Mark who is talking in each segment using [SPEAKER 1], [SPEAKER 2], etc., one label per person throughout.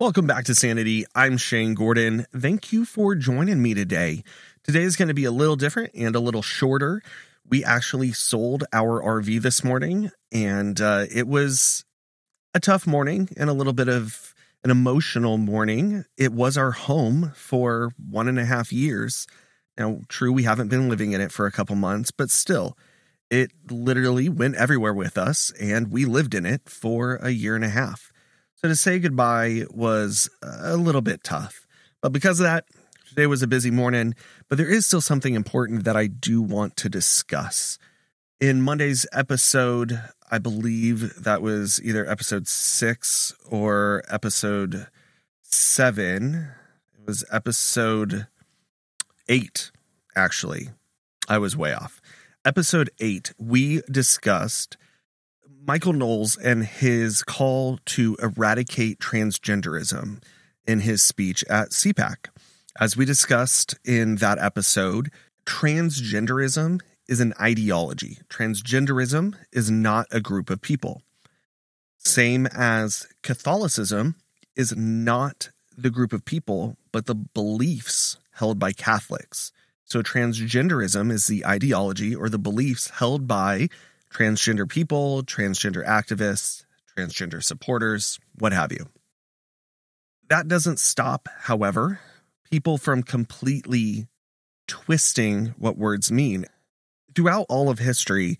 [SPEAKER 1] Welcome back to Sanity. I'm Shane Gordon. Thank you for joining me today. Today is going to be a little different and a little shorter. We actually sold our RV this morning, and uh, it was a tough morning and a little bit of an emotional morning. It was our home for one and a half years. Now, true, we haven't been living in it for a couple months, but still, it literally went everywhere with us, and we lived in it for a year and a half. So to say goodbye was a little bit tough. But because of that, today was a busy morning, but there is still something important that I do want to discuss. In Monday's episode, I believe that was either episode six or episode seven. It was episode eight, actually. I was way off. Episode eight, we discussed Michael Knowles and his call to eradicate transgenderism in his speech at CPAC. As we discussed in that episode, transgenderism is an ideology. Transgenderism is not a group of people. Same as Catholicism is not the group of people, but the beliefs held by Catholics. So, transgenderism is the ideology or the beliefs held by transgender people, transgender activists, transgender supporters, what have you. That doesn't stop, however, people from completely twisting what words mean. Throughout all of history,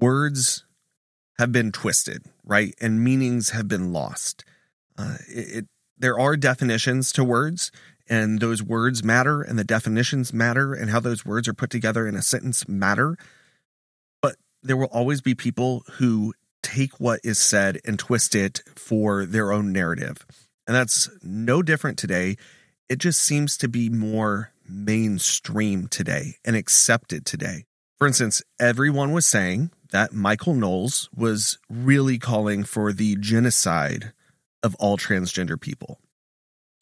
[SPEAKER 1] words have been twisted, right? And meanings have been lost. Uh, it, it, there are definitions to words, and those words matter, and the definitions matter, and how those words are put together in a sentence matter there will always be people who take what is said and twist it for their own narrative. And that's no different today. It just seems to be more mainstream today and accepted today. For instance, everyone was saying that Michael Knowles was really calling for the genocide of all transgender people.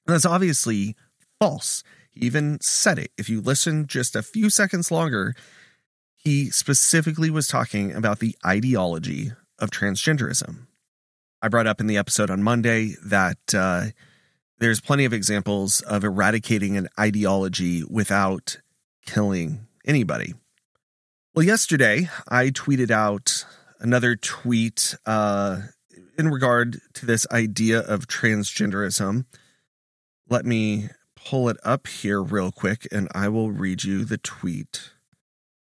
[SPEAKER 1] And that's obviously false. He even said it. If you listen just a few seconds longer, he specifically was talking about the ideology of transgenderism. I brought up in the episode on Monday that uh, there's plenty of examples of eradicating an ideology without killing anybody. Well, yesterday I tweeted out another tweet uh, in regard to this idea of transgenderism. Let me pull it up here real quick and I will read you the tweet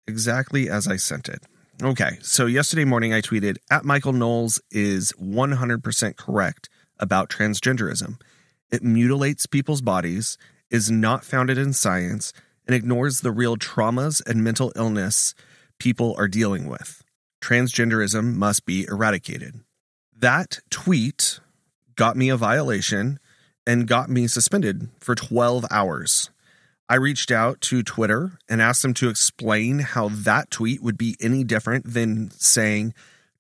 [SPEAKER 1] exactly as I sent it. Okay, so yesterday morning I tweeted at Michael Knowles is 100% correct about transgenderism. It mutilates people's bodies, is not founded in science, and ignores the real traumas and mental illness people are dealing with. Transgenderism must be eradicated. That tweet got me a violation and got me suspended for 12 hours. I reached out to Twitter and asked them to explain how that tweet would be any different than saying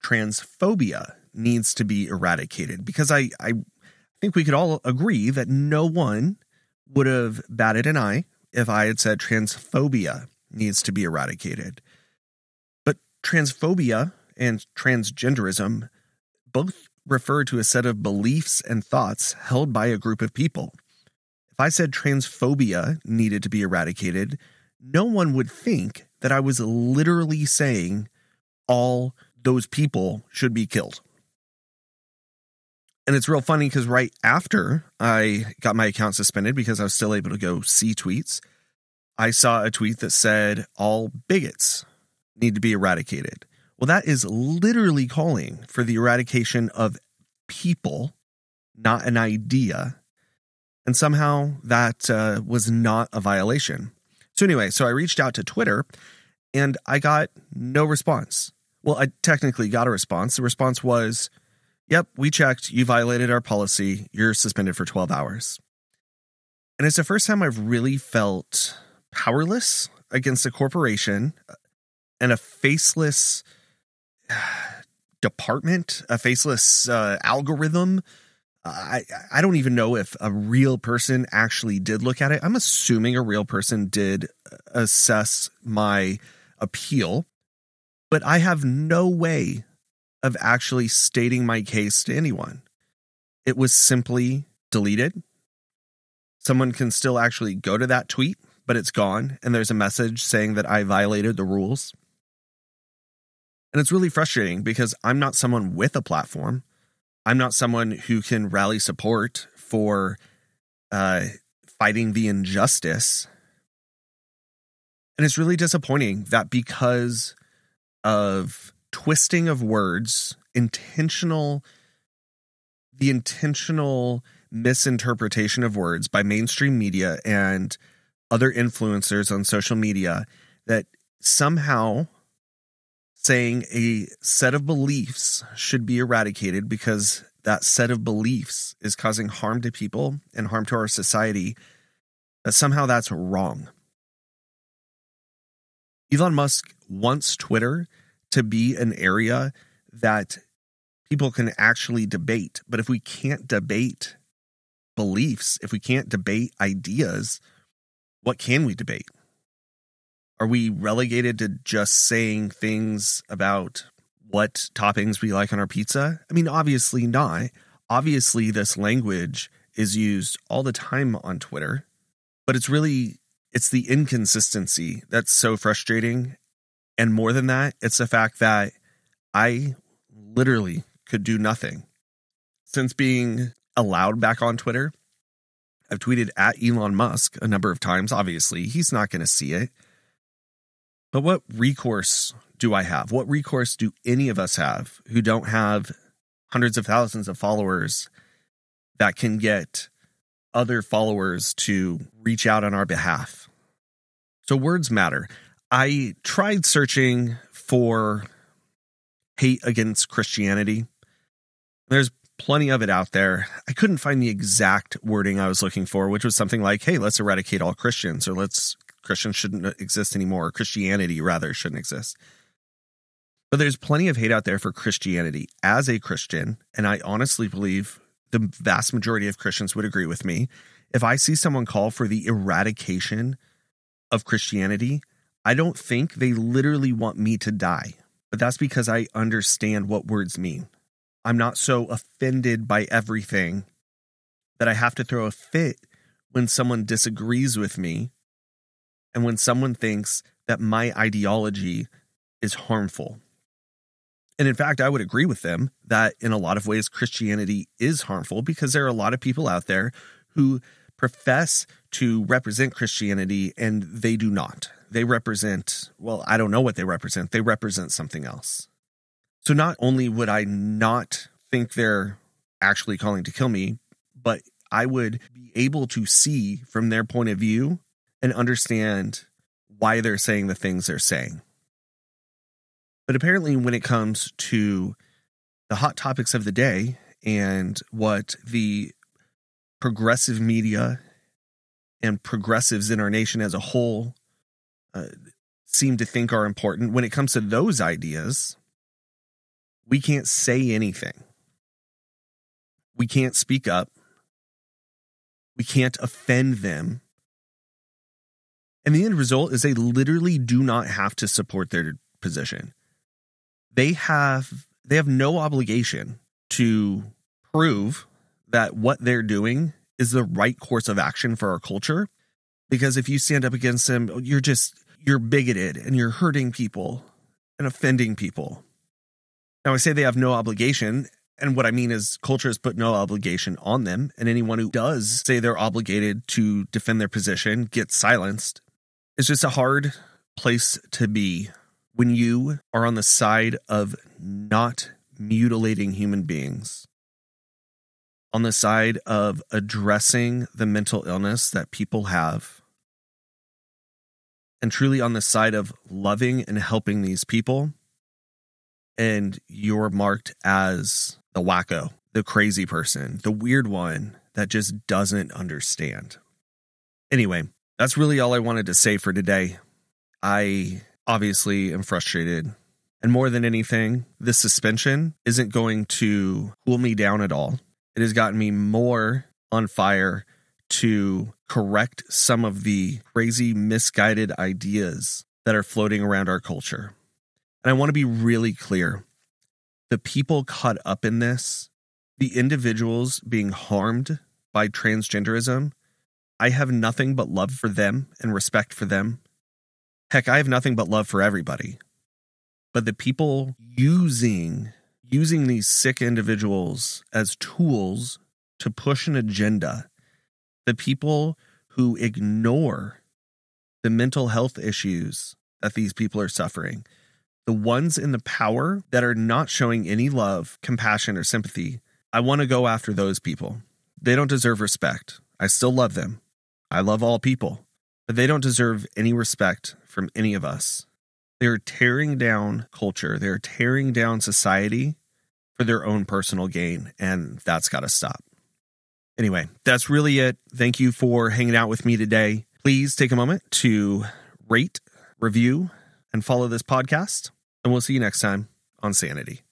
[SPEAKER 1] transphobia needs to be eradicated because I, I think we could all agree that no one would have batted an eye if I had said transphobia needs to be eradicated. But transphobia and transgenderism both refer to a set of beliefs and thoughts held by a group of people. If I said transphobia needed to be eradicated, no one would think that I was literally saying all those people should be killed. And it's real funny because right after I got my account suspended because I was still able to go see tweets, I saw a tweet that said all bigots need to be eradicated. Well, that is literally calling for the eradication of people, not an idea. And somehow that uh, was not a violation. So, anyway, so I reached out to Twitter and I got no response. Well, I technically got a response. The response was, Yep, we checked. You violated our policy. You're suspended for 12 hours. And it's the first time I've really felt powerless against a corporation and a faceless department, a faceless uh, algorithm I I don't even know if a real person actually did look at it. I'm assuming a real person did uh, assess my appeal, but I have no way of actually stating my case to anyone. It was simply deleted. Someone can still actually go to that tweet, but it's gone, and there's a message saying that I violated the rules. And it's really frustrating because I'm not someone with a platform. I'm not someone who can rally support for uh, fighting the injustice. And it's really disappointing that because of twisting of words, intentional, the intentional misinterpretation of words by mainstream media and other influencers on social media, that somehow saying a set of beliefs should be eradicated because that set of beliefs is causing harm to people and harm to our society, that somehow that's wrong. Elon Musk wants Twitter to be an area that people can actually debate. But if we can't debate beliefs, if we can't debate ideas, what can we debate? Are we relegated to just saying things about what toppings we like on our pizza? I mean, obviously not. Obviously, this language is used all the time on Twitter, but it's really it's the inconsistency that's so frustrating. And more than that, it's the fact that I literally could do nothing. Since being allowed back on Twitter, I've tweeted at Elon Musk a number of times. Obviously, he's not going to see it. But what recourse do I have? What recourse do any of us have who don't have hundreds of thousands of followers that can get other followers to reach out on our behalf? So, words matter. I tried searching for hate against Christianity. There's plenty of it out there. I couldn't find the exact wording I was looking for, which was something like, hey, let's eradicate all Christians or let's Christians shouldn't exist anymore, Christianity rather shouldn't exist. But there's plenty of hate out there for Christianity as a Christian, and I honestly believe the vast majority of Christians would agree with me. If I see someone call for the eradication of Christianity, I don't think they literally want me to die, but that's because I understand what words mean. I'm not so offended by everything that I have to throw a fit when someone disagrees with me and when someone thinks that my ideology is harmful. And in fact, I would agree with them that in a lot of ways, Christianity is harmful because there are a lot of people out there who profess to represent Christianity and they do not. They represent, well, I don't know what they represent. They represent something else. So not only would I not think they're actually calling to kill me, but I would be able to see from their point of view and understand why they're saying the things they're saying. But apparently, when it comes to the hot topics of the day and what the progressive media and progressives in our nation as a whole uh, seem to think are important, when it comes to those ideas, we can't say anything. We can't speak up. We can't offend them and the end result is they literally do not have to support their position. They have they have no obligation to prove that what they're doing is the right course of action for our culture because if you stand up against them you're just you're bigoted and you're hurting people and offending people. Now I say they have no obligation and what I mean is culture has put no obligation on them and anyone who does say they're obligated to defend their position gets silenced it's just a hard place to be when you are on the side of not mutilating human beings, on the side of addressing the mental illness that people have, and truly on the side of loving and helping these people. And you're marked as the wacko, the crazy person, the weird one that just doesn't understand. Anyway, that's really all I wanted to say for today. I obviously am frustrated. And more than anything, this suspension isn't going to cool me down at all. It has gotten me more on fire to correct some of the crazy, misguided ideas that are floating around our culture. And I want to be really clear the people caught up in this, the individuals being harmed by transgenderism, I have nothing but love for them and respect for them. Heck, I have nothing but love for everybody. But the people using using these sick individuals as tools to push an agenda, the people who ignore the mental health issues that these people are suffering, the ones in the power that are not showing any love, compassion, or sympathy, I want to go after those people. They don't deserve respect. I still love them. I love all people, but they don't deserve any respect from any of us. They're tearing down culture, they're tearing down society for their own personal gain, and that's got to stop. Anyway, that's really it. Thank you for hanging out with me today. Please take a moment to rate, review, and follow this podcast, and we'll see you next time on Sanity.